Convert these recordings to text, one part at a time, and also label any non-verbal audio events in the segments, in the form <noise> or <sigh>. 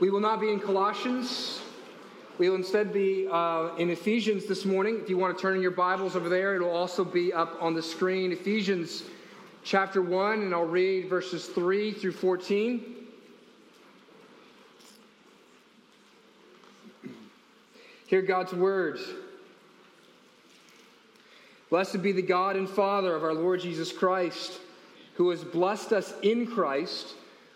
We will not be in Colossians. We will instead be uh, in Ephesians this morning. If you want to turn in your Bibles over there, it'll also be up on the screen. Ephesians chapter 1, and I'll read verses 3 through 14. Hear God's word. Blessed be the God and Father of our Lord Jesus Christ, who has blessed us in Christ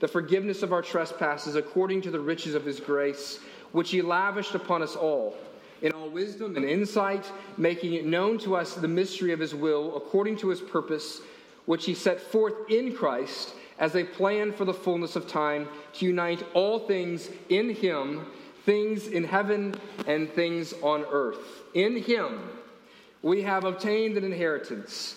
the forgiveness of our trespasses according to the riches of his grace, which he lavished upon us all, in all wisdom and insight, making it known to us the mystery of his will, according to his purpose, which he set forth in Christ as a plan for the fullness of time to unite all things in him, things in heaven and things on earth. In him we have obtained an inheritance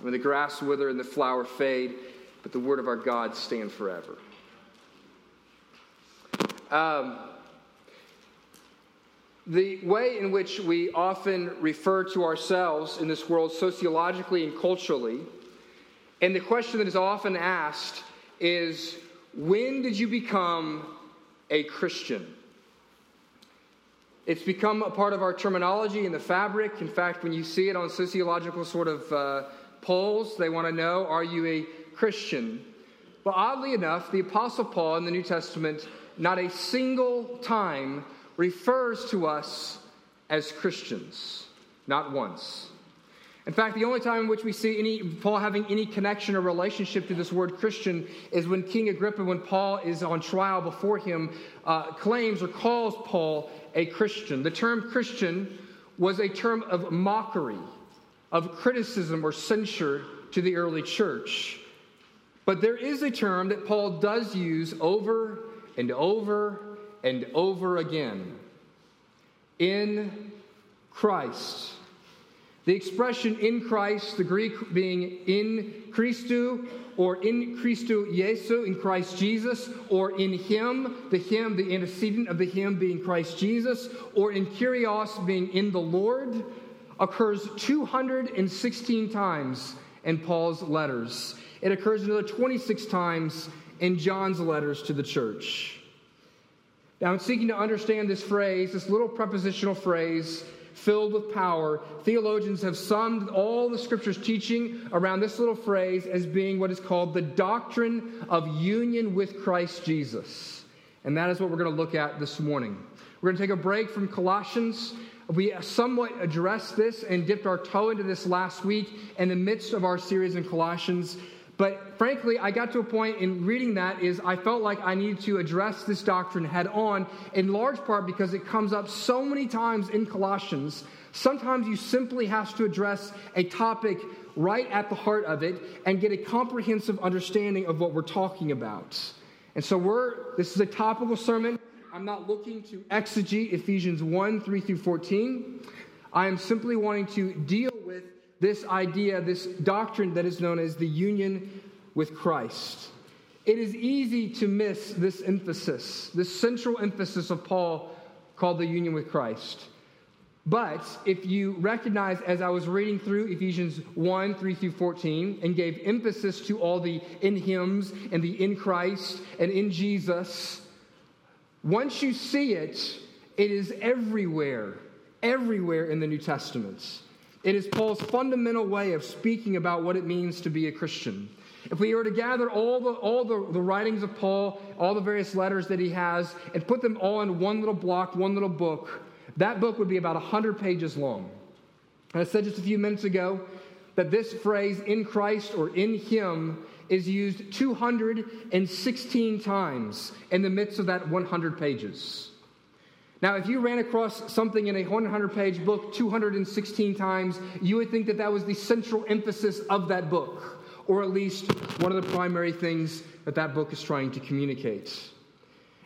When the grass wither and the flower fade, but the word of our God stand forever. Um, the way in which we often refer to ourselves in this world sociologically and culturally, and the question that is often asked is when did you become a Christian? It's become a part of our terminology and the fabric. In fact, when you see it on sociological sort of uh, polls. They want to know, are you a Christian? But oddly enough, the Apostle Paul in the New Testament, not a single time refers to us as Christians. Not once. In fact, the only time in which we see any, Paul having any connection or relationship to this word Christian is when King Agrippa, when Paul is on trial before him, uh, claims or calls Paul a Christian. The term Christian was a term of mockery of criticism or censure to the early church. But there is a term that Paul does use over and over and over again in Christ. The expression in Christ, the Greek being in Christu or in Christu Jesu, in Christ Jesus, or in Him, the Him, the antecedent of the Him being Christ Jesus, or in Kyrios being in the Lord occurs 216 times in Paul's letters. It occurs another 26 times in John's letters to the church. Now, in seeking to understand this phrase, this little prepositional phrase, filled with power, theologians have summed all the scripture's teaching around this little phrase as being what is called the doctrine of union with Christ Jesus. And that is what we're going to look at this morning. We're going to take a break from Colossians we somewhat addressed this and dipped our toe into this last week in the midst of our series in Colossians. But frankly, I got to a point in reading that is I felt like I needed to address this doctrine head on, in large part because it comes up so many times in Colossians. Sometimes you simply have to address a topic right at the heart of it and get a comprehensive understanding of what we're talking about. And so we're this is a topical sermon. I'm not looking to exegete Ephesians 1 3 through 14. I am simply wanting to deal with this idea, this doctrine that is known as the union with Christ. It is easy to miss this emphasis, this central emphasis of Paul called the union with Christ. But if you recognize, as I was reading through Ephesians 1 3 through 14, and gave emphasis to all the in hymns and the in Christ and in Jesus, once you see it, it is everywhere, everywhere in the New Testament. It is Paul's fundamental way of speaking about what it means to be a Christian. If we were to gather all the, all the, the writings of Paul, all the various letters that he has, and put them all in one little block, one little book, that book would be about 100 pages long. And I said just a few minutes ago that this phrase, in Christ or in Him, is used 216 times in the midst of that 100 pages. Now, if you ran across something in a 100 page book 216 times, you would think that that was the central emphasis of that book, or at least one of the primary things that that book is trying to communicate.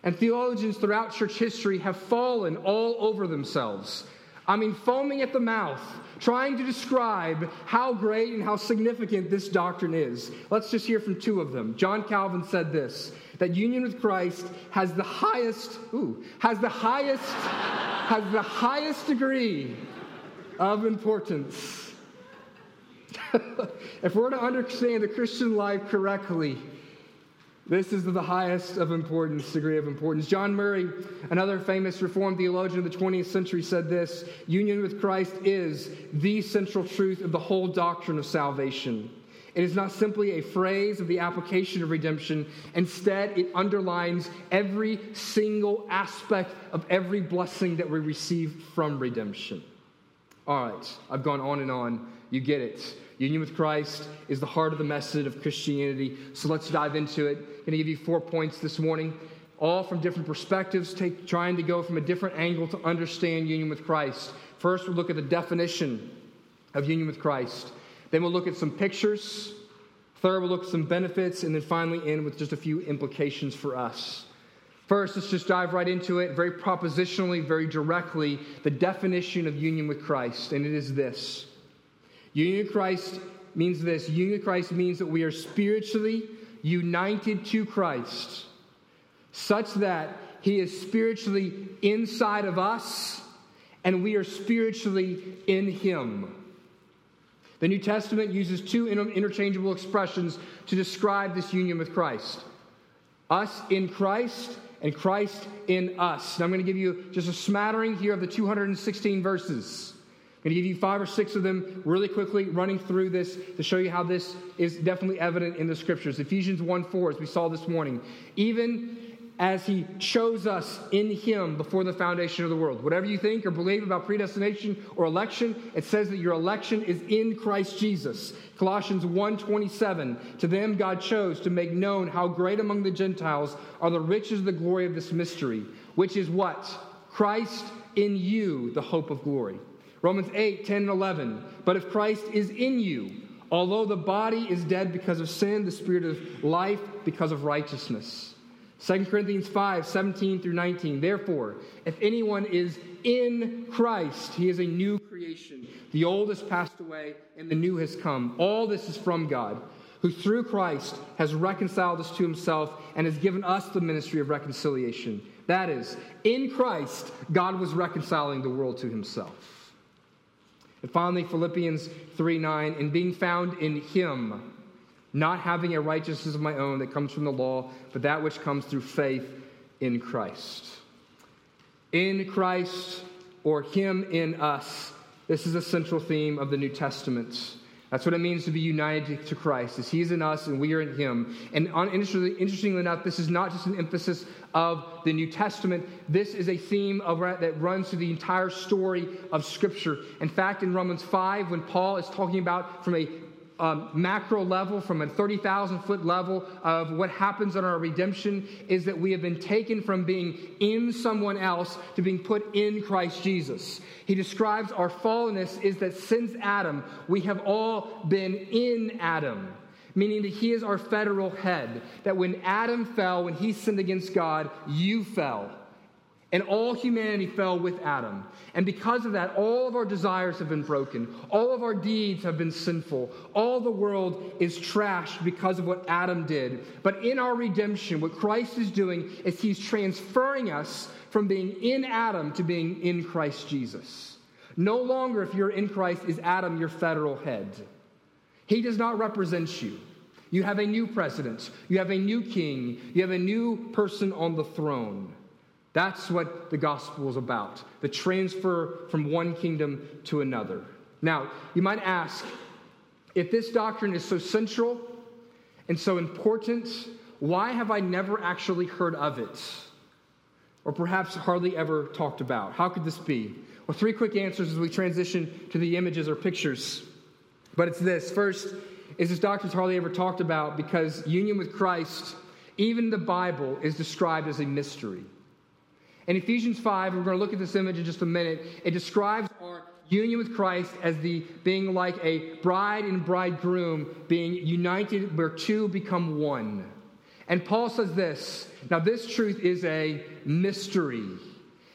And theologians throughout church history have fallen all over themselves. I mean, foaming at the mouth, trying to describe how great and how significant this doctrine is. Let's just hear from two of them. John Calvin said this that union with Christ has the highest, ooh, has the highest, has the highest degree of importance. <laughs> if we're to understand the Christian life correctly, this is the highest of importance, degree of importance. John Murray, another famous Reformed theologian of the 20th century, said this Union with Christ is the central truth of the whole doctrine of salvation. It is not simply a phrase of the application of redemption. Instead, it underlines every single aspect of every blessing that we receive from redemption. All right, I've gone on and on. You get it. Union with Christ is the heart of the message of Christianity. So let's dive into it. I'm going to give you four points this morning, all from different perspectives, take, trying to go from a different angle to understand union with Christ. First, we'll look at the definition of union with Christ. Then we'll look at some pictures. Third, we'll look at some benefits. And then finally, end with just a few implications for us. First, let's just dive right into it, very propositionally, very directly, the definition of union with Christ. And it is this Union with Christ means this union with Christ means that we are spiritually united to Christ, such that He is spiritually inside of us and we are spiritually in Him. The New Testament uses two interchangeable expressions to describe this union with Christ us in Christ and Christ in us. Now, I'm going to give you just a smattering here of the 216 verses. I'm going to give you five or six of them really quickly, running through this to show you how this is definitely evident in the scriptures. Ephesians 1 4, as we saw this morning. Even as he chose us in him before the foundation of the world. Whatever you think or believe about predestination or election, it says that your election is in Christ Jesus. Colossians 1:27, to them God chose to make known how great among the Gentiles are the riches of the glory of this mystery, which is what? Christ in you, the hope of glory. Romans 8, 10, and 11. But if Christ is in you, although the body is dead because of sin, the spirit of life because of righteousness. 2 Corinthians 5, 17 through 19. Therefore, if anyone is in Christ, he is a new creation. The old has passed away and the new has come. All this is from God, who through Christ has reconciled us to himself and has given us the ministry of reconciliation. That is, in Christ, God was reconciling the world to himself. And finally, Philippians 3 9, and being found in him, not having a righteousness of my own that comes from the law, but that which comes through faith in Christ. In Christ, or him in us, this is a central theme of the New Testament. That's what it means to be united to Christ, as He's in us and we are in Him. And interestingly, interestingly enough, this is not just an emphasis of the New Testament. This is a theme of, that runs through the entire story of Scripture. In fact, in Romans 5, when Paul is talking about from a um, macro level, from a 30,000 foot level of what happens in our redemption, is that we have been taken from being in someone else to being put in Christ Jesus. He describes our fallenness is that since Adam, we have all been in Adam meaning that he is our federal head. That when Adam fell, when he sinned against God, you fell. And all humanity fell with Adam. And because of that, all of our desires have been broken. All of our deeds have been sinful. All the world is trashed because of what Adam did. But in our redemption, what Christ is doing is he's transferring us from being in Adam to being in Christ Jesus. No longer, if you're in Christ, is Adam your federal head. He does not represent you. You have a new president, you have a new king, you have a new person on the throne. That's what the gospel is about the transfer from one kingdom to another. Now, you might ask if this doctrine is so central and so important, why have I never actually heard of it? Or perhaps hardly ever talked about? How could this be? Well, three quick answers as we transition to the images or pictures. But it's this first, is this doctrine's hardly ever talked about because union with Christ, even the Bible, is described as a mystery. In Ephesians 5, we're going to look at this image in just a minute. It describes our union with Christ as the being like a bride and bridegroom being united where two become one. And Paul says this. Now, this truth is a mystery.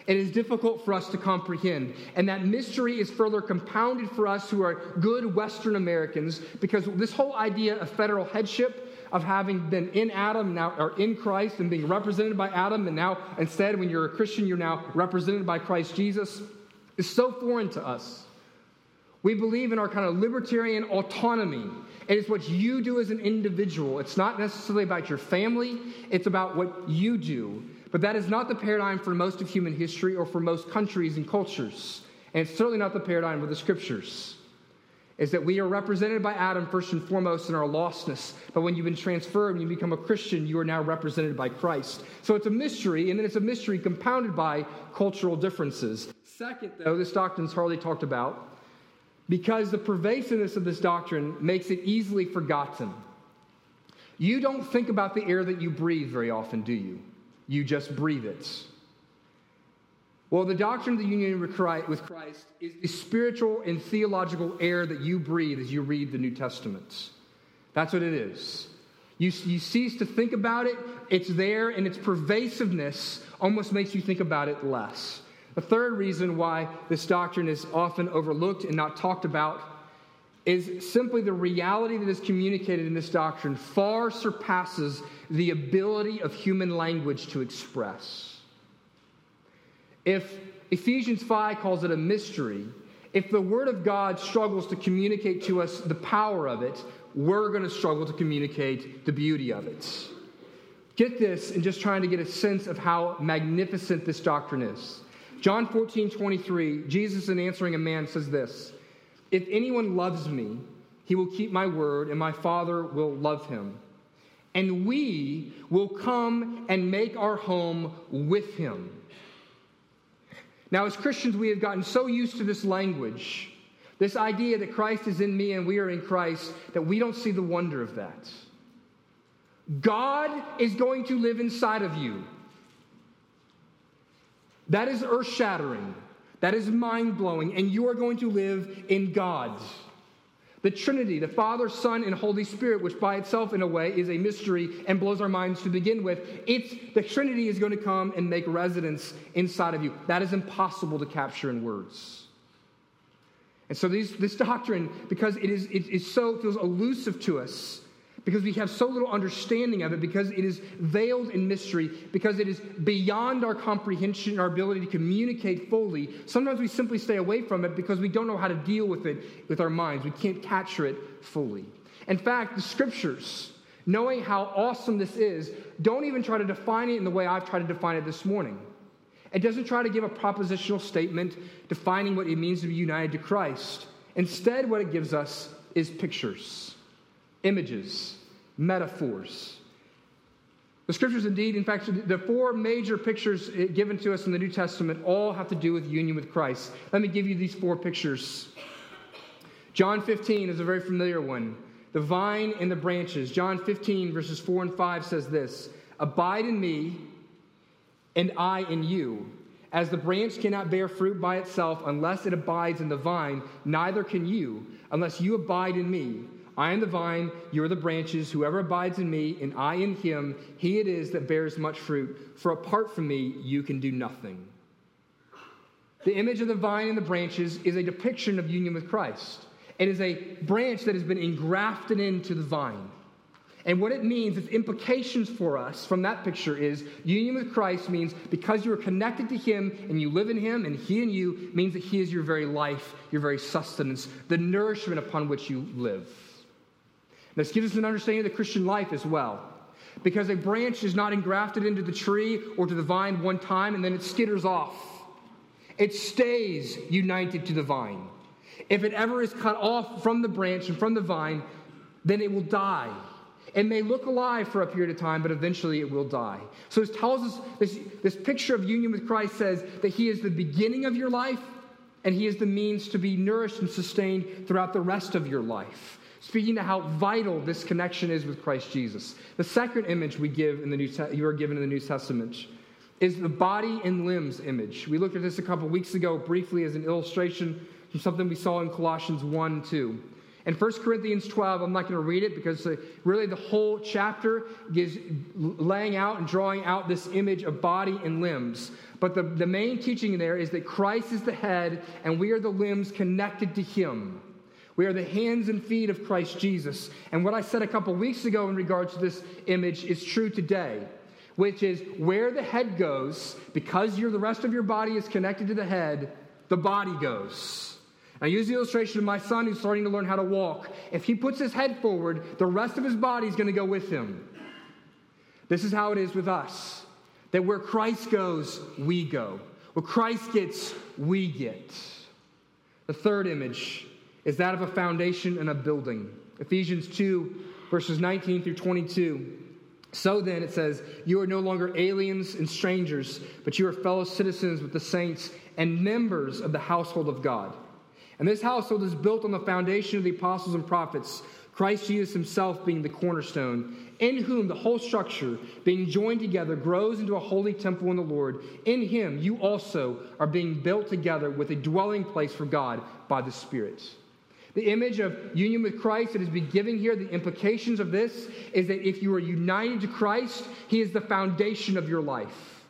It is difficult for us to comprehend. And that mystery is further compounded for us who are good Western Americans because this whole idea of federal headship, of having been in Adam now or in Christ and being represented by Adam, and now instead, when you're a Christian, you're now represented by Christ Jesus, is so foreign to us. We believe in our kind of libertarian autonomy. It is what you do as an individual. It's not necessarily about your family, it's about what you do. But that is not the paradigm for most of human history or for most countries and cultures. And it's certainly not the paradigm of the scriptures. Is that we are represented by Adam first and foremost in our lostness. But when you've been transferred and you become a Christian, you are now represented by Christ. So it's a mystery, and then it's a mystery compounded by cultural differences. Second, though, this doctrine is hardly talked about because the pervasiveness of this doctrine makes it easily forgotten. You don't think about the air that you breathe very often, do you? You just breathe it. Well, the doctrine of the union with Christ is the spiritual and theological air that you breathe as you read the New Testament. That's what it is. You, you cease to think about it, it's there, and its pervasiveness almost makes you think about it less. The third reason why this doctrine is often overlooked and not talked about is simply the reality that is communicated in this doctrine far surpasses the ability of human language to express. If Ephesians 5 calls it a mystery, if the Word of God struggles to communicate to us the power of it, we're going to struggle to communicate the beauty of it. Get this and just trying to get a sense of how magnificent this doctrine is. John 14, 23, Jesus, in answering a man, says this If anyone loves me, he will keep my word, and my Father will love him. And we will come and make our home with him. Now, as Christians, we have gotten so used to this language, this idea that Christ is in me and we are in Christ, that we don't see the wonder of that. God is going to live inside of you. That is earth shattering. That is mind blowing. And you are going to live in God. The Trinity, the Father, Son, and Holy Spirit, which by itself, in a way, is a mystery and blows our minds to begin with, it's, the Trinity is going to come and make residence inside of you. That is impossible to capture in words. And so these, this doctrine, because it is it is so feels elusive to us, because we have so little understanding of it, because it is veiled in mystery, because it is beyond our comprehension, our ability to communicate fully. Sometimes we simply stay away from it because we don't know how to deal with it with our minds. We can't capture it fully. In fact, the scriptures, knowing how awesome this is, don't even try to define it in the way I've tried to define it this morning. It doesn't try to give a propositional statement defining what it means to be united to Christ. Instead, what it gives us is pictures, images metaphors. The scriptures, indeed, in fact, the four major pictures given to us in the New Testament all have to do with union with Christ. Let me give you these four pictures. John 15 is a very familiar one. The vine and the branches. John 15, verses 4 and 5 says this Abide in me, and I in you. As the branch cannot bear fruit by itself unless it abides in the vine, neither can you unless you abide in me. I am the vine, you are the branches. Whoever abides in me, and I in him, he it is that bears much fruit. For apart from me, you can do nothing. The image of the vine and the branches is a depiction of union with Christ. It is a branch that has been engrafted into the vine. And what it means, its implications for us from that picture is union with Christ means because you are connected to Him and you live in Him and He in you means that He is your very life, your very sustenance, the nourishment upon which you live. This gives us an understanding of the Christian life as well. Because a branch is not engrafted into the tree or to the vine one time and then it skitters off. It stays united to the vine. If it ever is cut off from the branch and from the vine, then it will die. It may look alive for a period of time, but eventually it will die. So this tells us this, this picture of union with Christ says that He is the beginning of your life and He is the means to be nourished and sustained throughout the rest of your life. Speaking to how vital this connection is with Christ Jesus. The second image we give in the New Te- you are given in the New Testament is the body and limbs image. We looked at this a couple weeks ago briefly as an illustration from something we saw in Colossians 1 2. In 1 Corinthians 12, I'm not going to read it because uh, really the whole chapter is laying out and drawing out this image of body and limbs. But the, the main teaching there is that Christ is the head and we are the limbs connected to him. We are the hands and feet of Christ Jesus. And what I said a couple weeks ago in regards to this image is true today, which is where the head goes, because the rest of your body is connected to the head, the body goes. I use the illustration of my son who's starting to learn how to walk. If he puts his head forward, the rest of his body is going to go with him. This is how it is with us that where Christ goes, we go. Where Christ gets, we get. The third image is that of a foundation and a building. Ephesians 2, verses 19 through 22. So then, it says, You are no longer aliens and strangers, but you are fellow citizens with the saints and members of the household of God and this household is built on the foundation of the apostles and prophets, Christ Jesus himself being the cornerstone, in whom the whole structure, being joined together, grows into a holy temple in the Lord. In him you also are being built together with a dwelling place for God by the Spirit. The image of union with Christ that is be given here, the implications of this is that if you are united to Christ, he is the foundation of your life.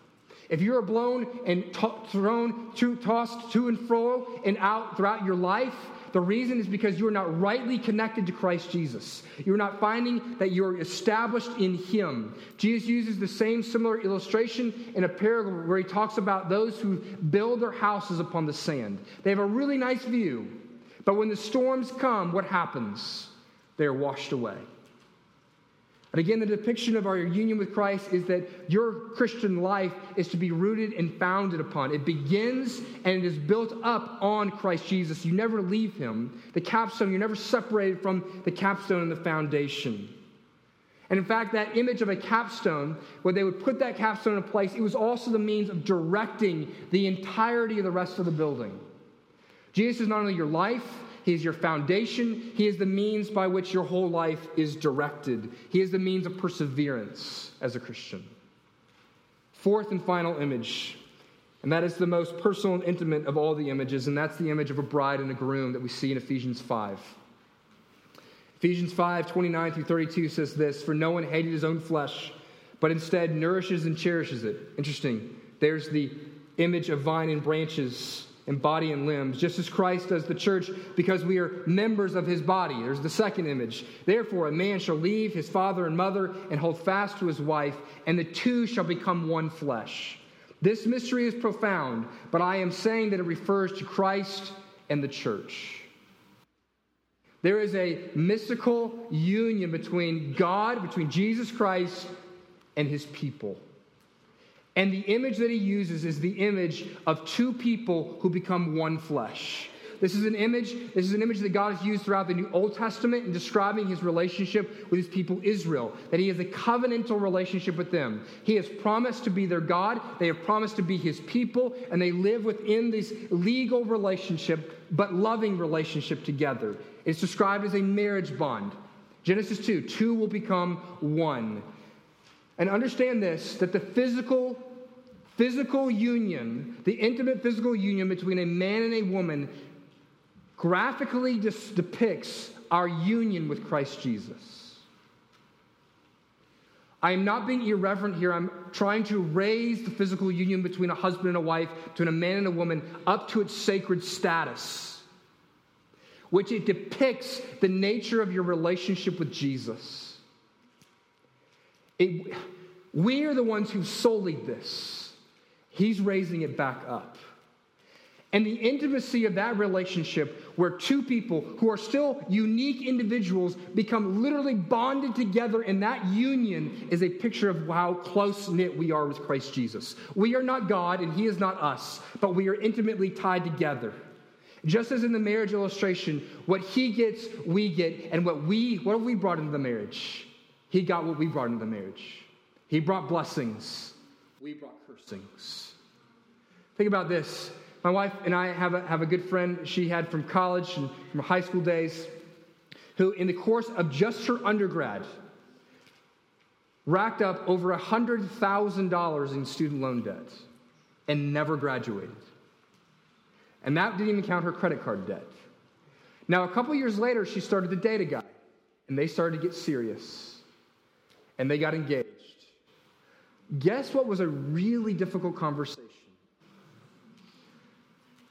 If you are blown and thrown, to, tossed to and fro and out throughout your life, the reason is because you are not rightly connected to Christ Jesus. You're not finding that you're established in Him. Jesus uses the same similar illustration in a parable where he talks about those who build their houses upon the sand. They have a really nice view, but when the storms come, what happens? They are washed away. And again, the depiction of our union with Christ is that your Christian life is to be rooted and founded upon. It begins and it is built up on Christ Jesus. You never leave him. The capstone, you're never separated from the capstone and the foundation. And in fact, that image of a capstone, where they would put that capstone in place, it was also the means of directing the entirety of the rest of the building. Jesus is not only your life, he is your foundation. He is the means by which your whole life is directed. He is the means of perseverance as a Christian. Fourth and final image, and that is the most personal and intimate of all the images, and that's the image of a bride and a groom that we see in Ephesians 5. Ephesians 5 29 through 32 says this For no one hated his own flesh, but instead nourishes and cherishes it. Interesting. There's the image of vine and branches and body and limbs, just as Christ does the church, because we are members of his body. There's the second image. Therefore, a man shall leave his father and mother and hold fast to his wife, and the two shall become one flesh. This mystery is profound, but I am saying that it refers to Christ and the church. There is a mystical union between God, between Jesus Christ, and his people. And the image that he uses is the image of two people who become one flesh. This is an image, this is an image that God has used throughout the New Old Testament in describing his relationship with his people Israel, that he has a covenantal relationship with them. He has promised to be their God, they have promised to be his people, and they live within this legal relationship, but loving relationship together. It's described as a marriage bond. Genesis 2, two will become one. And understand this that the physical physical union, the intimate physical union between a man and a woman, graphically just depicts our union with Christ Jesus. I am not being irreverent here. I'm trying to raise the physical union between a husband and a wife, between a man and a woman, up to its sacred status, which it depicts the nature of your relationship with Jesus. It, we are the ones who sullied this. He's raising it back up. And the intimacy of that relationship, where two people who are still unique individuals become literally bonded together, and that union is a picture of how close knit we are with Christ Jesus. We are not God, and He is not us, but we are intimately tied together. Just as in the marriage illustration, what He gets, we get, and what we, what have we brought into the marriage? He got what we brought into the marriage. He brought blessings, we brought cursings. Think about this. My wife and I have a, have a good friend she had from college and from high school days who, in the course of just her undergrad, racked up over $100,000 in student loan debt and never graduated. And that didn't even count her credit card debt. Now, a couple years later, she started to date a guy, and they started to get serious, and they got engaged. Guess what was a really difficult conversation?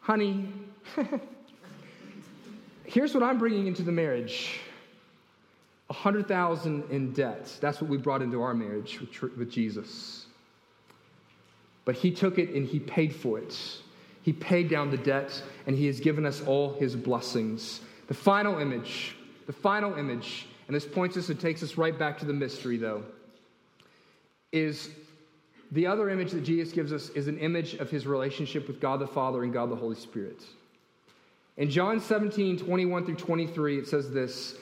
Honey, <laughs> here's what I'm bringing into the marriage. A hundred thousand in debt. That's what we brought into our marriage with, with Jesus. But he took it and he paid for it. He paid down the debt and he has given us all his blessings. The final image, the final image, and this points us and takes us right back to the mystery, though, is the other image that Jesus gives us is an image of his relationship with God the Father and God the Holy Spirit. In John 17, 21 through 23, it says this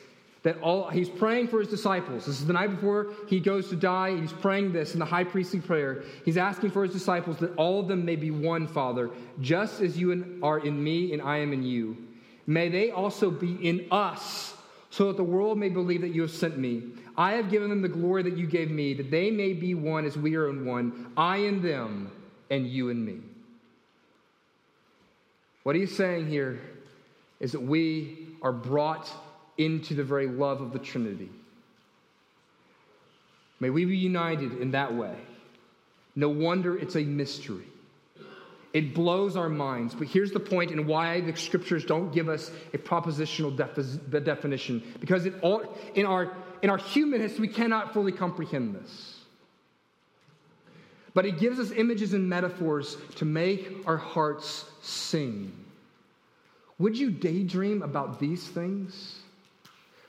that all he's praying for his disciples. This is the night before he goes to die. He's praying this in the high priestly prayer. He's asking for his disciples that all of them may be one, Father, just as you are in me and I am in you. May they also be in us, so that the world may believe that you have sent me. I have given them the glory that you gave me, that they may be one as we are in one, I and them, and you and me. What he's saying here is that we are brought into the very love of the Trinity. May we be united in that way. No wonder it's a mystery. It blows our minds. But here's the point and why the scriptures don't give us a propositional defi- definition. Because it all, in, our, in our humanness, we cannot fully comprehend this. But it gives us images and metaphors to make our hearts sing. Would you daydream about these things?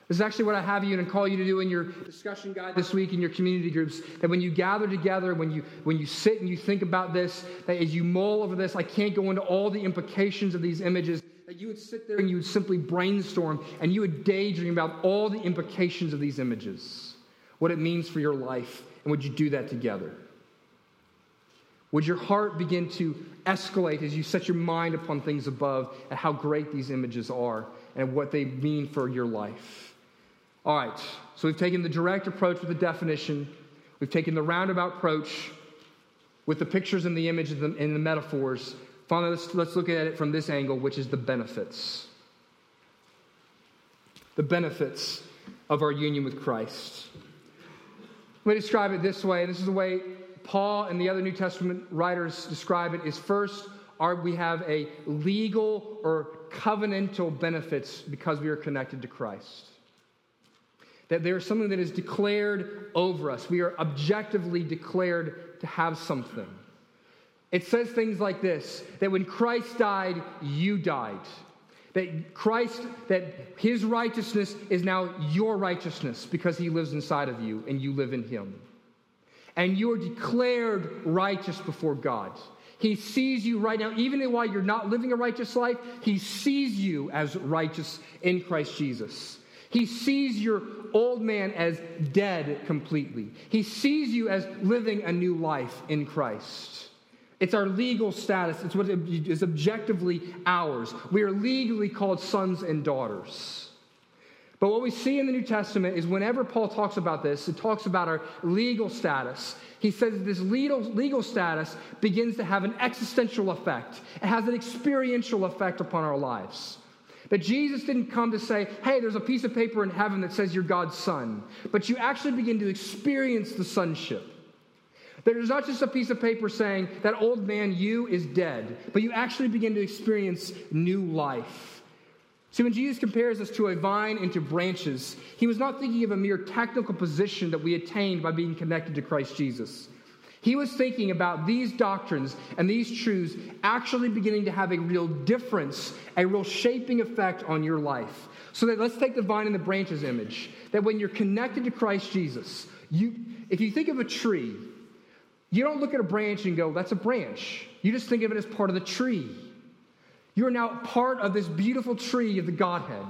This is actually what I have you and call you to do in your discussion guide this week in your community groups. That when you gather together, when you when you sit and you think about this, that as you mull over this, I can't go into all the implications of these images. That you would sit there and you would simply brainstorm and you would daydream about all the implications of these images, what it means for your life, and would you do that together? Would your heart begin to escalate as you set your mind upon things above and how great these images are and what they mean for your life? All right, so we've taken the direct approach with the definition, we've taken the roundabout approach with the pictures and the images and the, metaphors. Finally, let's, let's look at it from this angle, which is the benefits. The benefits of our union with Christ. Let me describe it this way. This is the way Paul and the other New Testament writers describe it is first, are we have a legal or covenantal benefits because we are connected to Christ that there is something that is declared over us. We are objectively declared to have something. It says things like this that when Christ died, you died. That Christ, that his righteousness is now your righteousness because he lives inside of you and you live in him. And you are declared righteous before God. He sees you right now, even while you're not living a righteous life, he sees you as righteous in Christ Jesus. He sees your old man as dead completely. He sees you as living a new life in Christ. It's our legal status, it's what is objectively ours. We are legally called sons and daughters. But what we see in the New Testament is whenever Paul talks about this, it talks about our legal status. He says that this legal, legal status begins to have an existential effect, it has an experiential effect upon our lives. That Jesus didn't come to say, hey, there's a piece of paper in heaven that says you're God's son, but you actually begin to experience the sonship. There's not just a piece of paper saying that old man you is dead, but you actually begin to experience new life. See, when Jesus compares us to a vine and to branches, he was not thinking of a mere technical position that we attained by being connected to Christ Jesus. He was thinking about these doctrines and these truths actually beginning to have a real difference, a real shaping effect on your life. So that let's take the vine and the branches image. That when you're connected to Christ Jesus, you if you think of a tree, you don't look at a branch and go, that's a branch. You just think of it as part of the tree. You're now part of this beautiful tree of the Godhead.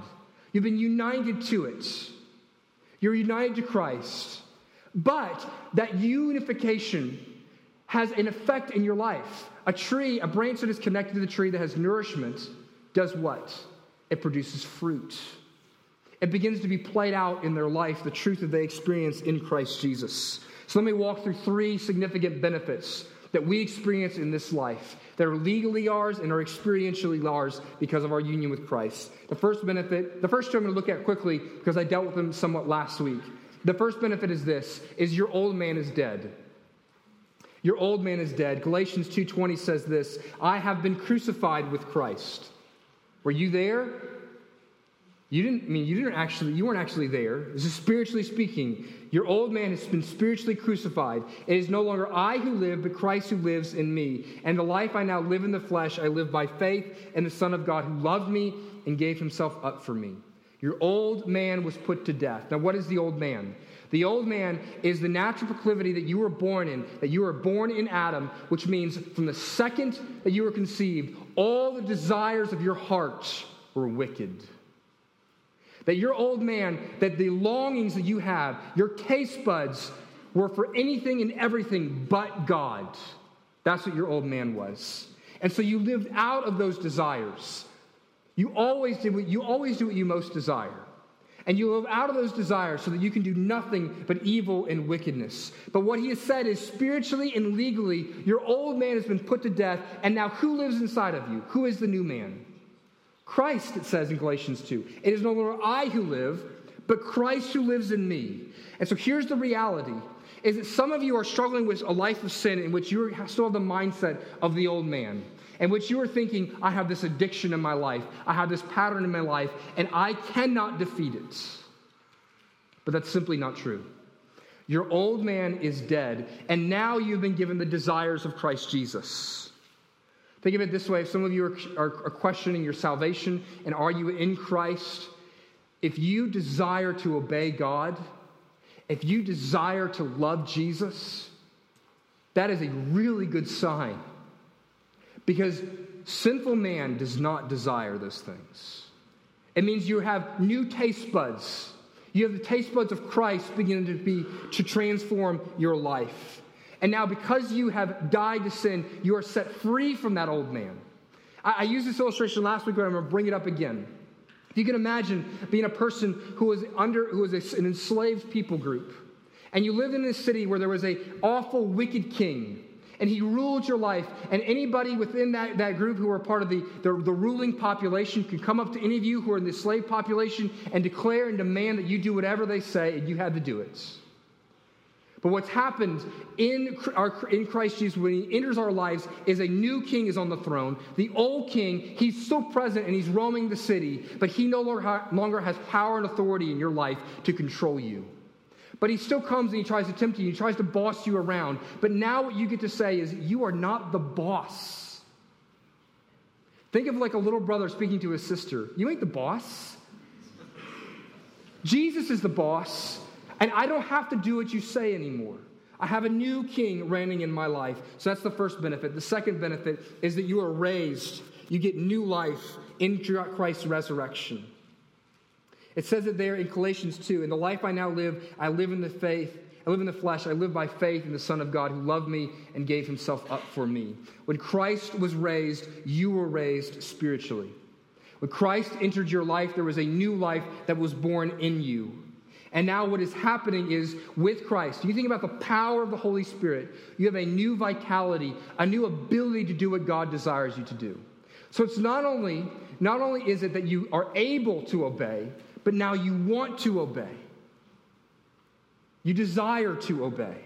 You've been united to it. You're united to Christ. But that unification has an effect in your life. A tree, a branch that is connected to the tree that has nourishment, does what? It produces fruit. It begins to be played out in their life, the truth that they experience in Christ Jesus. So let me walk through three significant benefits that we experience in this life that are legally ours and are experientially ours because of our union with Christ. The first benefit, the first two I'm going to look at quickly because I dealt with them somewhat last week. The first benefit is this is your old man is dead. Your old man is dead. Galatians 2:20 says this, I have been crucified with Christ. Were you there? You didn't I mean you didn't actually you weren't actually there. This is spiritually speaking. Your old man has been spiritually crucified. It is no longer I who live, but Christ who lives in me. And the life I now live in the flesh, I live by faith in the Son of God who loved me and gave himself up for me. Your old man was put to death. Now, what is the old man? The old man is the natural proclivity that you were born in, that you were born in Adam, which means from the second that you were conceived, all the desires of your heart were wicked. That your old man, that the longings that you have, your taste buds were for anything and everything but God. That's what your old man was. And so you lived out of those desires. You always did what you always do what you most desire. And you live out of those desires so that you can do nothing but evil and wickedness. But what he has said is spiritually and legally, your old man has been put to death, and now who lives inside of you? Who is the new man? Christ, it says in Galatians 2. It is no longer I who live, but Christ who lives in me. And so here's the reality is that some of you are struggling with a life of sin in which you still have the mindset of the old man, in which you are thinking, I have this addiction in my life, I have this pattern in my life, and I cannot defeat it. But that's simply not true. Your old man is dead, and now you've been given the desires of Christ Jesus. Think of it this way if some of you are, are, are questioning your salvation and are you in Christ, if you desire to obey God, if you desire to love Jesus, that is a really good sign. Because sinful man does not desire those things. It means you have new taste buds. You have the taste buds of Christ beginning to be to transform your life. And now, because you have died to sin, you are set free from that old man. I, I used this illustration last week, but I'm going to bring it up again. If you can imagine being a person who was under, who was an enslaved people group, and you lived in a city where there was a awful, wicked king, and he ruled your life, and anybody within that, that group who were part of the, the, the ruling population could come up to any of you who are in the slave population and declare and demand that you do whatever they say, and you had to do it. But what's happened in, our, in Christ Jesus when he enters our lives is a new king is on the throne. The old king, he's still present and he's roaming the city, but he no longer has power and authority in your life to control you. But he still comes and he tries to tempt you, he tries to boss you around. But now what you get to say is, You are not the boss. Think of like a little brother speaking to his sister. You ain't the boss. Jesus is the boss. And I don't have to do what you say anymore. I have a new king reigning in my life. So that's the first benefit. The second benefit is that you are raised, you get new life in Christ's resurrection. It says it there in Galatians 2 In the life I now live, I live in the faith. I live in the flesh. I live by faith in the Son of God who loved me and gave himself up for me. When Christ was raised, you were raised spiritually. When Christ entered your life, there was a new life that was born in you. And now, what is happening is with Christ, you think about the power of the Holy Spirit, you have a new vitality, a new ability to do what God desires you to do. So it's not only, not only is it that you are able to obey, but now you want to obey. You desire to obey.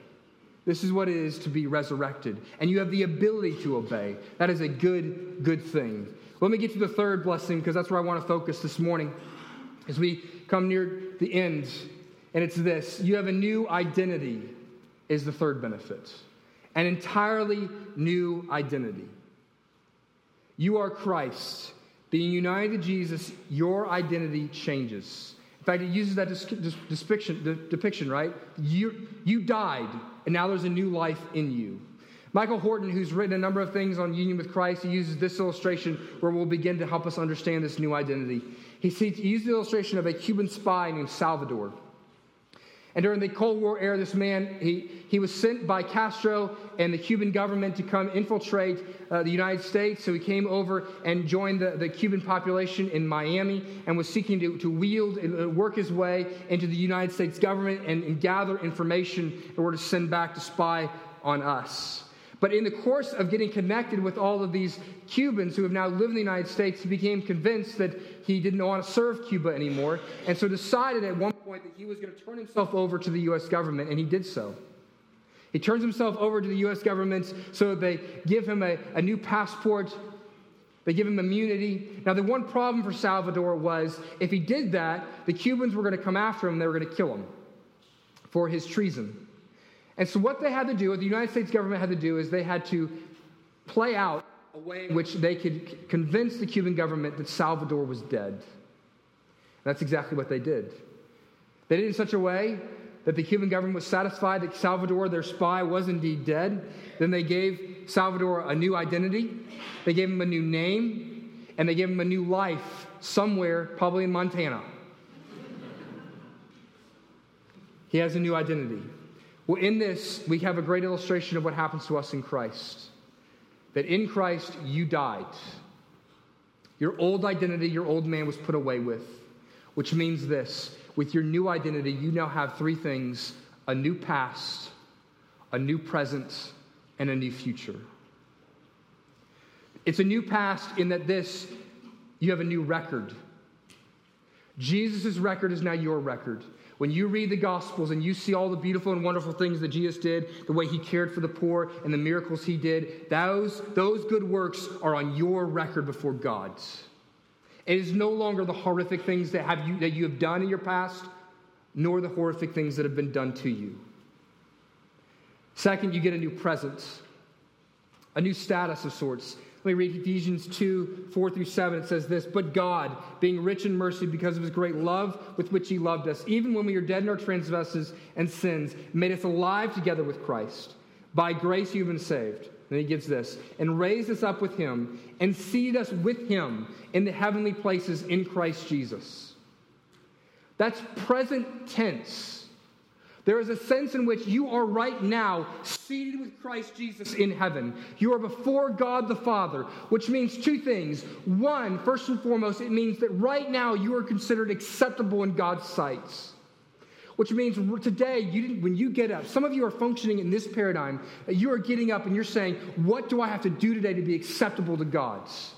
This is what it is to be resurrected. And you have the ability to obey. That is a good, good thing. Let me get to the third blessing because that's where I want to focus this morning. As we come near the end and it's this you have a new identity, is the third benefit. An entirely new identity. You are Christ. Being united to Jesus, your identity changes. In fact, it uses that depiction, right? You, you died, and now there's a new life in you. Michael Horton, who's written a number of things on union with Christ, he uses this illustration where we'll begin to help us understand this new identity. He, he used the illustration of a Cuban spy named Salvador. And during the Cold War era, this man, he, he was sent by Castro and the Cuban government to come infiltrate uh, the United States. So he came over and joined the, the Cuban population in Miami and was seeking to, to wield and uh, work his way into the United States government and, and gather information in order to send back to spy on us. But in the course of getting connected with all of these Cubans who have now lived in the United States, he became convinced that he didn't want to serve Cuba anymore, and so decided at one point that he was going to turn himself over to the U.S. government, and he did so. He turns himself over to the U.S. government so that they give him a, a new passport, they give him immunity. Now, the one problem for Salvador was if he did that, the Cubans were going to come after him, they were going to kill him for his treason. And so, what they had to do, what the United States government had to do, is they had to play out a way in which they could convince the Cuban government that Salvador was dead. And that's exactly what they did. They did it in such a way that the Cuban government was satisfied that Salvador, their spy, was indeed dead. Then they gave Salvador a new identity, they gave him a new name, and they gave him a new life somewhere, probably in Montana. he has a new identity. Well, in this, we have a great illustration of what happens to us in Christ. That in Christ, you died. Your old identity, your old man was put away with, which means this with your new identity, you now have three things a new past, a new present, and a new future. It's a new past in that this, you have a new record. Jesus' record is now your record. When you read the Gospels and you see all the beautiful and wonderful things that Jesus did, the way he cared for the poor and the miracles he did, those, those good works are on your record before God's. It is no longer the horrific things that, have you, that you have done in your past, nor the horrific things that have been done to you. Second, you get a new presence, a new status of sorts. Let me read Ephesians 2 4 through 7. It says this But God, being rich in mercy because of his great love with which he loved us, even when we were dead in our transgressions and sins, made us alive together with Christ. By grace you've been saved. And he gives this, and raised us up with him, and seated us with him in the heavenly places in Christ Jesus. That's present tense. There is a sense in which you are right now seated with Christ Jesus in heaven. You are before God the Father, which means two things. One, first and foremost, it means that right now you are considered acceptable in God's sights. Which means today, you when you get up, some of you are functioning in this paradigm. You are getting up and you're saying, What do I have to do today to be acceptable to God's?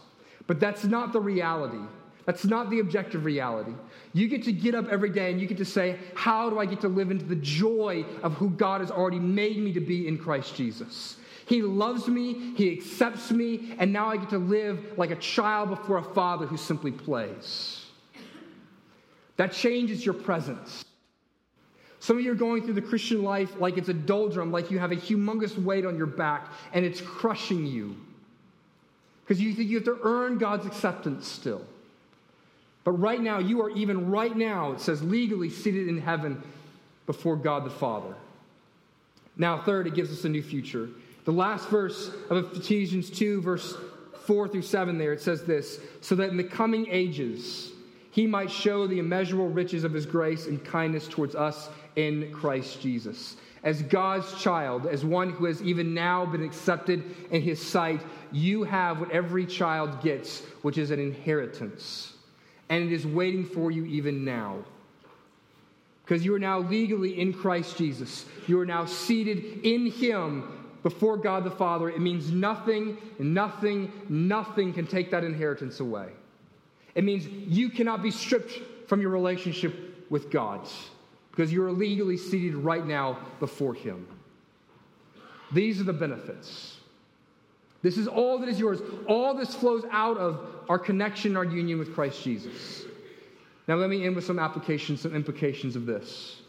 But that's not the reality. That's not the objective reality. You get to get up every day and you get to say, How do I get to live into the joy of who God has already made me to be in Christ Jesus? He loves me, He accepts me, and now I get to live like a child before a father who simply plays. That changes your presence. Some of you are going through the Christian life like it's a doldrum, like you have a humongous weight on your back and it's crushing you. Because you think you have to earn God's acceptance still. But right now, you are even right now, it says, legally seated in heaven before God the Father. Now, third, it gives us a new future. The last verse of Ephesians 2, verse 4 through 7, there, it says this So that in the coming ages, he might show the immeasurable riches of his grace and kindness towards us in Christ Jesus. As God's child, as one who has even now been accepted in his sight, you have what every child gets, which is an inheritance and it is waiting for you even now. Because you are now legally in Christ Jesus. You are now seated in Him before God the Father. It means nothing, nothing, nothing can take that inheritance away. It means you cannot be stripped from your relationship with God because you are legally seated right now before Him. These are the benefits. This is all that is yours. All this flows out of our connection, our union with Christ Jesus. Now, let me end with some applications, some implications of this.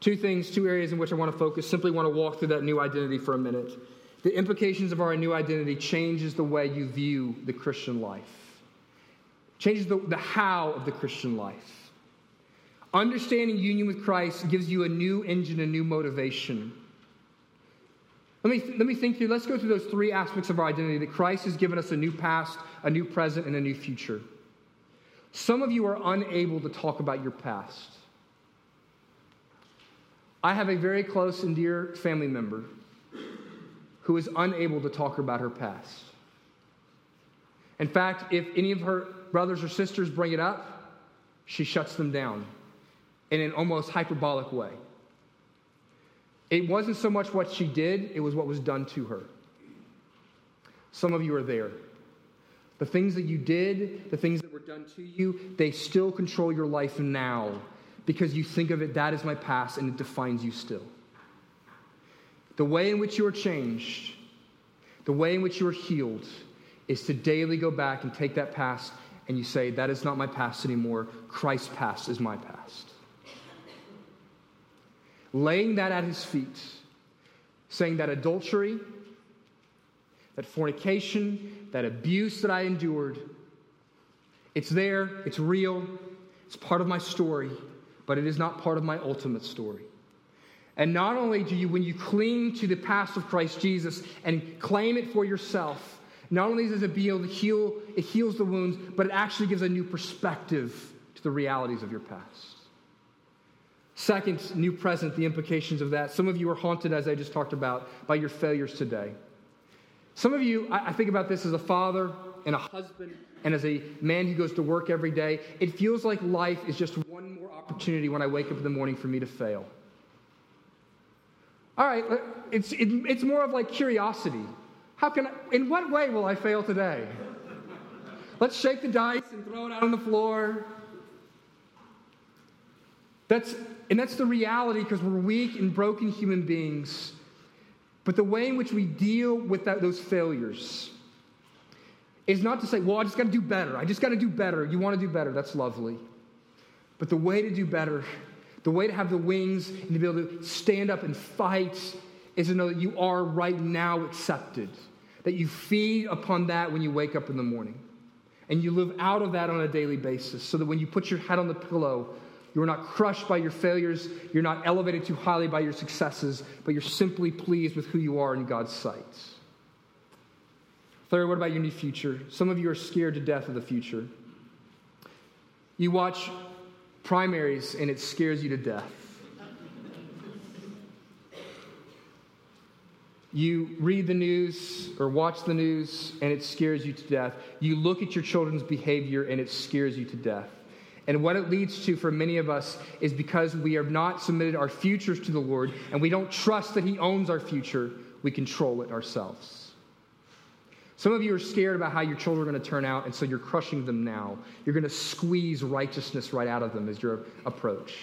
Two things, two areas in which I want to focus. Simply want to walk through that new identity for a minute. The implications of our new identity changes the way you view the Christian life, changes the, the how of the Christian life. Understanding union with Christ gives you a new engine, a new motivation. Let me, let me think through, let's go through those three aspects of our identity that Christ has given us a new past, a new present, and a new future. Some of you are unable to talk about your past. I have a very close and dear family member who is unable to talk about her past. In fact, if any of her brothers or sisters bring it up, she shuts them down in an almost hyperbolic way. It wasn't so much what she did, it was what was done to her. Some of you are there. The things that you did, the things that were done to you, they still control your life now because you think of it, that is my past, and it defines you still. The way in which you are changed, the way in which you are healed, is to daily go back and take that past and you say, That is not my past anymore. Christ's past is my past. Laying that at his feet, saying that adultery, that fornication, that abuse that I endured, it's there, it's real, it's part of my story, but it is not part of my ultimate story. And not only do you, when you cling to the past of Christ Jesus and claim it for yourself, not only does it be able to heal, it heals the wounds, but it actually gives a new perspective to the realities of your past. Second, new present, the implications of that. Some of you are haunted, as I just talked about, by your failures today. Some of you, I think about this as a father and a husband and as a man who goes to work every day. It feels like life is just one more opportunity when I wake up in the morning for me to fail. All right, it's, it, it's more of like curiosity. How can I, in what way will I fail today? Let's shake the dice and throw it out on the floor. That's, and that's the reality because we're weak and broken human beings. But the way in which we deal with that, those failures is not to say, well, I just got to do better. I just got to do better. You want to do better. That's lovely. But the way to do better, the way to have the wings and to be able to stand up and fight is to know that you are right now accepted that you feed upon that when you wake up in the morning. And you live out of that on a daily basis so that when you put your head on the pillow, you're not crushed by your failures, you're not elevated too highly by your successes, but you're simply pleased with who you are in God's sight. Third, what about your new future? Some of you are scared to death of the future. You watch primaries and it scares you to death. You read the news or watch the news and it scares you to death. You look at your children's behavior and it scares you to death. And what it leads to for many of us is because we have not submitted our futures to the Lord and we don't trust that He owns our future, we control it ourselves. Some of you are scared about how your children are going to turn out, and so you're crushing them now. You're going to squeeze righteousness right out of them as your approach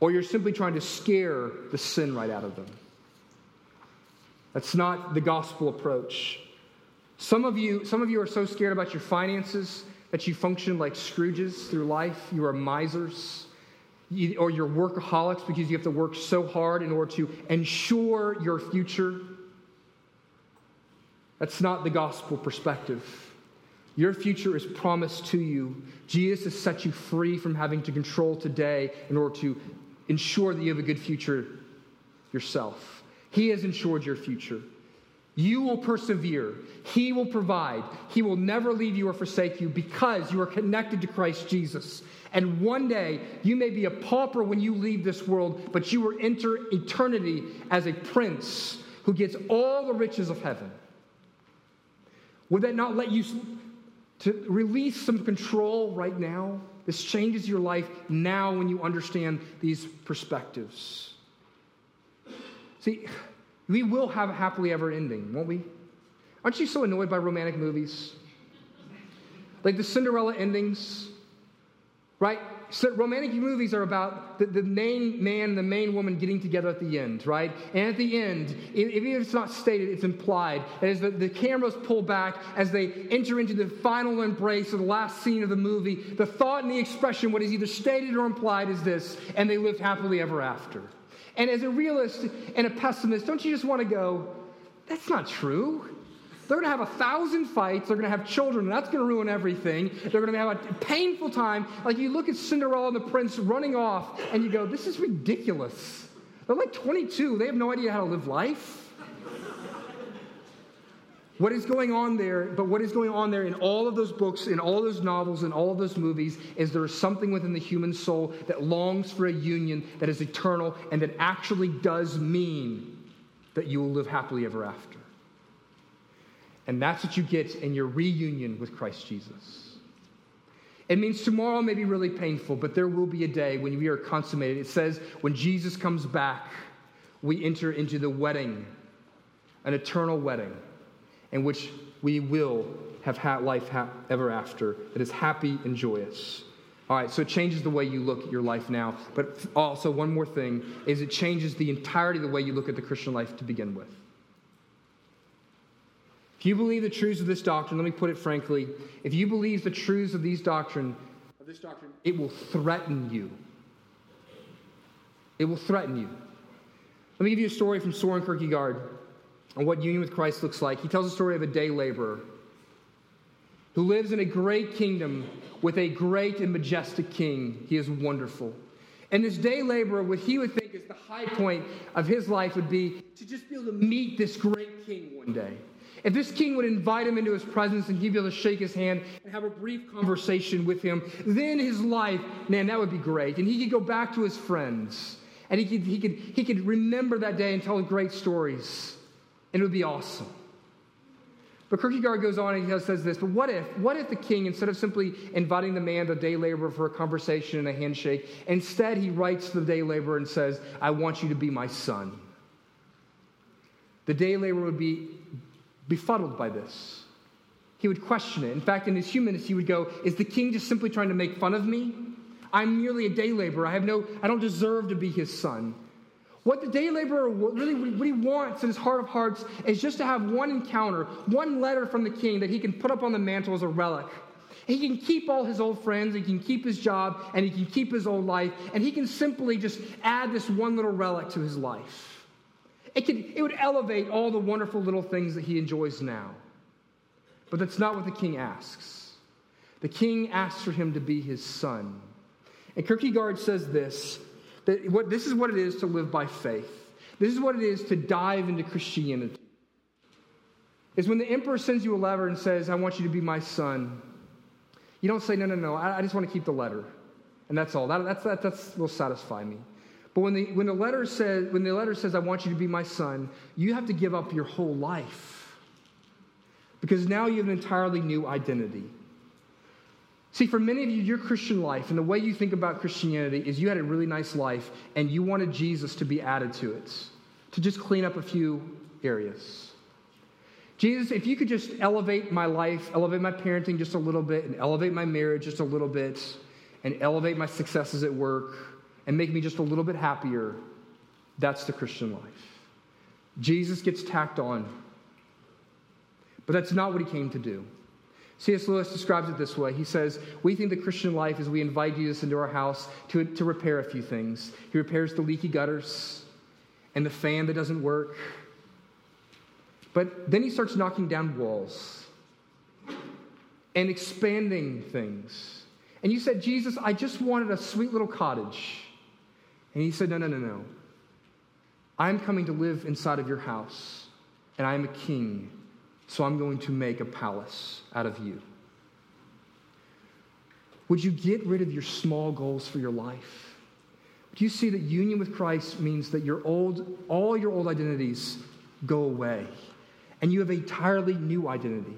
or you're simply trying to scare the sin right out of them. That's not the gospel approach. Some of you, some of you are so scared about your finances that you function like Scrooges through life. You are misers. You, or you're workaholics because you have to work so hard in order to ensure your future. That's not the gospel perspective. Your future is promised to you. Jesus has set you free from having to control today in order to ensure that you have a good future yourself. He has ensured your future. You will persevere. He will provide. He will never leave you or forsake you because you are connected to Christ Jesus. And one day, you may be a pauper when you leave this world, but you will enter eternity as a prince who gets all the riches of heaven. Would that not let you to release some control right now? This changes your life now when you understand these perspectives. See, we will have a happily ever ending, won't we? Aren't you so annoyed by romantic movies? Like the Cinderella endings, right? So romantic movies are about the, the main man and the main woman getting together at the end, right? And at the end, even if it's not stated, it's implied. And as the, the cameras pull back, as they enter into the final embrace of the last scene of the movie, the thought and the expression, what is either stated or implied, is this, and they lived happily ever after. And as a realist and a pessimist, don't you just want to go, that's not true? They're going to have a thousand fights. They're going to have children. And that's going to ruin everything. They're going to have a painful time. Like you look at Cinderella and the prince running off, and you go, this is ridiculous. They're like 22. They have no idea how to live life. What is going on there, but what is going on there in all of those books, in all those novels, in all of those movies, is there is something within the human soul that longs for a union that is eternal and that actually does mean that you will live happily ever after. And that's what you get in your reunion with Christ Jesus. It means tomorrow may be really painful, but there will be a day when we are consummated. It says, when Jesus comes back, we enter into the wedding, an eternal wedding, in which we will have life ever after that is happy and joyous. All right, so it changes the way you look at your life now. But also, one more thing is it changes the entirety of the way you look at the Christian life to begin with. If you believe the truths of this doctrine, let me put it frankly, if you believe the truths of these doctrine, of this doctrine, it will threaten you. It will threaten you. Let me give you a story from Soren Kierkegaard on what union with Christ looks like. He tells a story of a day laborer who lives in a great kingdom with a great and majestic king. He is wonderful. And this day laborer, what he would think is the high point of his life would be to just be able to meet this great king one day. If this king would invite him into his presence and he'd be able to shake his hand and have a brief conversation with him, then his life, man, that would be great. And he could go back to his friends and he could, he could, he could remember that day and tell great stories. And it would be awesome. But Kierkegaard goes on and he says this, but what if, what if the king, instead of simply inviting the man, the day laborer, for a conversation and a handshake, instead he writes to the day laborer and says, I want you to be my son. The day laborer would be befuddled by this. He would question it. In fact, in his humanness, he would go, Is the king just simply trying to make fun of me? I'm merely a day laborer. I have no, I don't deserve to be his son. What the day laborer really, what he wants in his heart of hearts is just to have one encounter, one letter from the king that he can put up on the mantle as a relic. He can keep all his old friends, he can keep his job, and he can keep his old life, and he can simply just add this one little relic to his life. It, could, it would elevate all the wonderful little things that he enjoys now. But that's not what the king asks. The king asks for him to be his son. And Kierkegaard says this that what, this is what it is to live by faith. This is what it is to dive into Christianity. Is when the emperor sends you a letter and says, I want you to be my son, you don't say, No, no, no, I, I just want to keep the letter. And that's all. That, that's, that that's, will satisfy me. But when the, when, the letter says, when the letter says, I want you to be my son, you have to give up your whole life. Because now you have an entirely new identity. See, for many of you, your Christian life and the way you think about Christianity is you had a really nice life and you wanted Jesus to be added to it, to just clean up a few areas. Jesus, if you could just elevate my life, elevate my parenting just a little bit, and elevate my marriage just a little bit, and elevate my successes at work, and make me just a little bit happier, that's the Christian life. Jesus gets tacked on. But that's not what he came to do. C.S. Lewis describes it this way. He says, We think the Christian life is we invite Jesus into our house to, to repair a few things. He repairs the leaky gutters and the fan that doesn't work. But then he starts knocking down walls and expanding things. And you said, Jesus, I just wanted a sweet little cottage. And he said, No, no, no, no. I'm coming to live inside of your house, and I am a king, so I'm going to make a palace out of you. Would you get rid of your small goals for your life? Do you see that union with Christ means that your old, all your old identities go away, and you have a entirely new identity?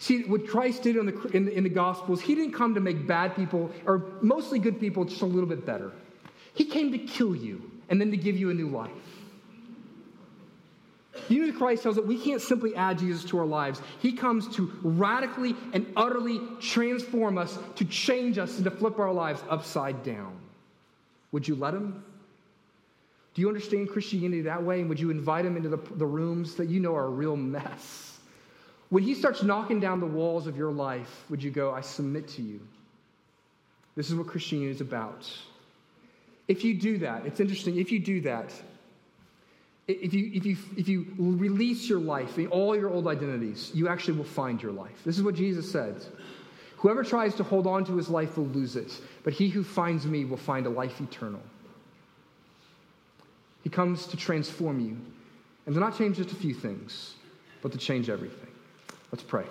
See, what Christ did in the, in the, in the Gospels, he didn't come to make bad people, or mostly good people, just a little bit better. He came to kill you and then to give you a new life. Union with Christ tells that we can't simply add Jesus to our lives. He comes to radically and utterly transform us, to change us, and to flip our lives upside down. Would you let him? Do you understand Christianity that way? And would you invite him into the, the rooms that you know are a real mess? When he starts knocking down the walls of your life, would you go, I submit to you? This is what Christianity is about. If you do that, it's interesting, if you do that, if you, if you, if you release your life, and all your old identities, you actually will find your life. This is what Jesus said. Whoever tries to hold on to his life will lose it, but he who finds me will find a life eternal. He comes to transform you and to not change just a few things, but to change everything. Let's pray.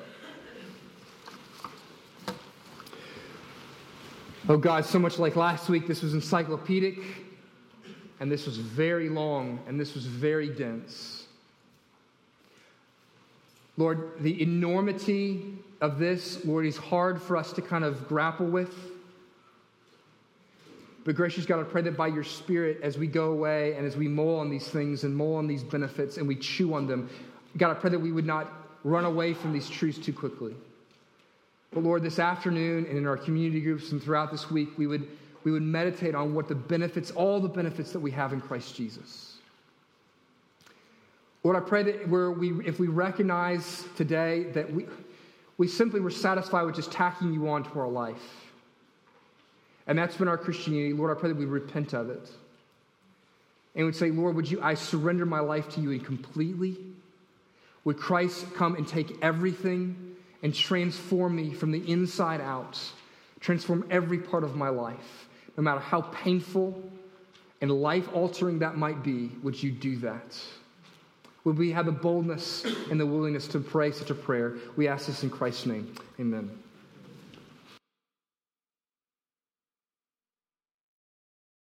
Oh God, so much like last week, this was encyclopedic, and this was very long, and this was very dense. Lord, the enormity of this, Lord, is hard for us to kind of grapple with. But gracious God, I pray that by your Spirit, as we go away and as we mull on these things and mull on these benefits and we chew on them, God, I pray that we would not run away from these truths too quickly. But Lord, this afternoon and in our community groups and throughout this week, we would, we would meditate on what the benefits, all the benefits that we have in Christ Jesus. Lord, I pray that we, if we recognize today that we, we simply were satisfied with just tacking you on to our life, and that's been our Christianity. Lord, I pray that we repent of it. And would say, Lord, would you, I surrender my life to you and completely. Would Christ come and take everything and transform me from the inside out, transform every part of my life, no matter how painful and life altering that might be, would you do that? Would we have the boldness and the willingness to pray such a prayer? We ask this in Christ's name. Amen.